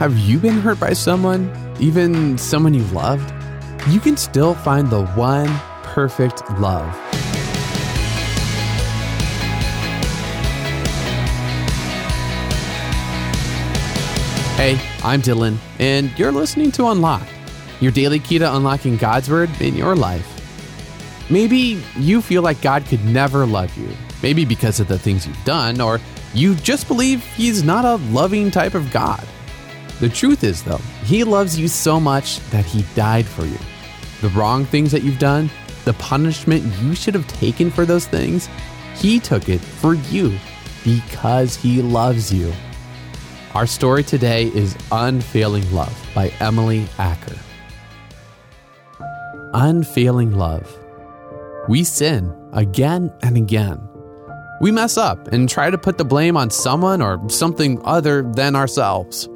have you been hurt by someone, even someone you loved? You can still find the one perfect love. Hey, I'm Dylan, and you're listening to Unlocked, your daily key to unlocking God's Word in your life. Maybe you feel like God could never love you, maybe because of the things you've done, or you just believe He's not a loving type of God. The truth is, though, He loves you so much that He died for you. The wrong things that you've done, the punishment you should have taken for those things, He took it for you because He loves you. Our story today is Unfailing Love by Emily Acker. Unfailing love. We sin again and again. We mess up and try to put the blame on someone or something other than ourselves.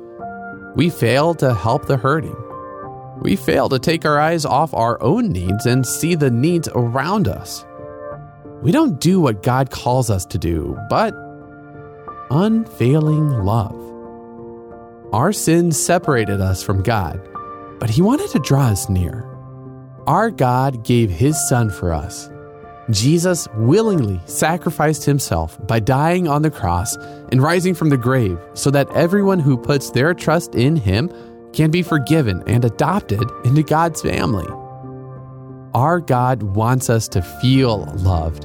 We fail to help the hurting. We fail to take our eyes off our own needs and see the needs around us. We don't do what God calls us to do, but unfailing love. Our sins separated us from God, but He wanted to draw us near. Our God gave His Son for us. Jesus willingly sacrificed Himself by dying on the cross and rising from the grave so that everyone who puts their trust in Him can be forgiven and adopted into God's family. Our God wants us to feel loved.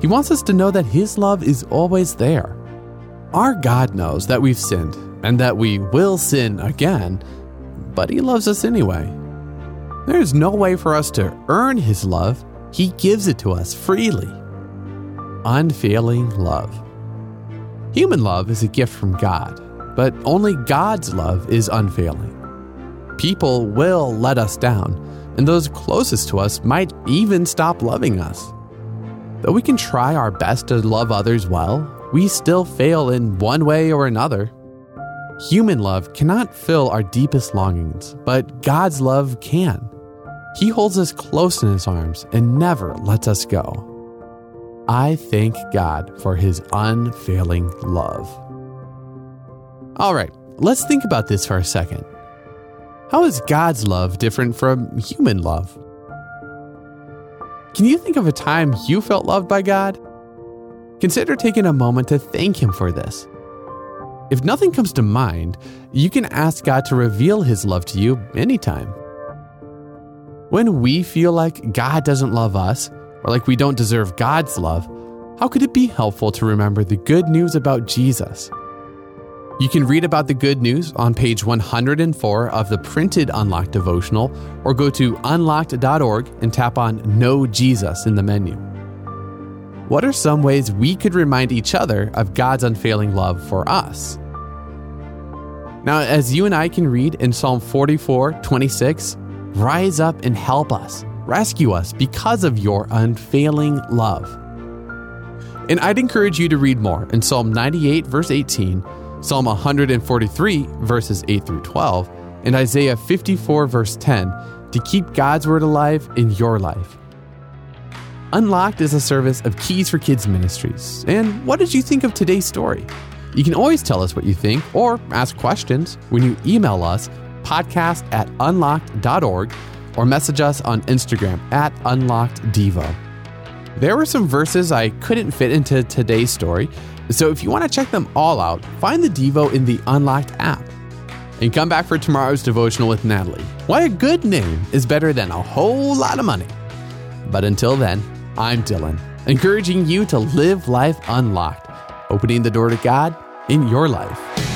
He wants us to know that His love is always there. Our God knows that we've sinned and that we will sin again, but He loves us anyway. There is no way for us to earn His love, He gives it to us freely. Unfailing love. Human love is a gift from God, but only God's love is unfailing. People will let us down, and those closest to us might even stop loving us. Though we can try our best to love others well, we still fail in one way or another. Human love cannot fill our deepest longings, but God's love can. He holds us close in His arms and never lets us go. I thank God for His unfailing love. All right, let's think about this for a second. How is God's love different from human love? Can you think of a time you felt loved by God? Consider taking a moment to thank Him for this. If nothing comes to mind, you can ask God to reveal His love to you anytime. When we feel like God doesn't love us, or like we don't deserve God's love, how could it be helpful to remember the good news about Jesus? You can read about the good news on page 104 of the printed Unlocked devotional, or go to unlocked.org and tap on Know Jesus in the menu. What are some ways we could remind each other of God's unfailing love for us? Now, as you and I can read in Psalm 44 26, rise up and help us, rescue us because of your unfailing love. And I'd encourage you to read more in Psalm 98, verse 18, Psalm 143, verses 8 through 12, and Isaiah 54, verse 10 to keep God's Word alive in your life. Unlocked is a service of Keys for Kids Ministries. And what did you think of today's story? You can always tell us what you think or ask questions when you email us podcast at unlocked.org or message us on Instagram at unlockeddevo. There were some verses I couldn't fit into today's story, so if you want to check them all out, find the Devo in the Unlocked app. And come back for tomorrow's devotional with Natalie. Why a good name is better than a whole lot of money. But until then, I'm Dylan, encouraging you to live life unlocked, opening the door to God in your life.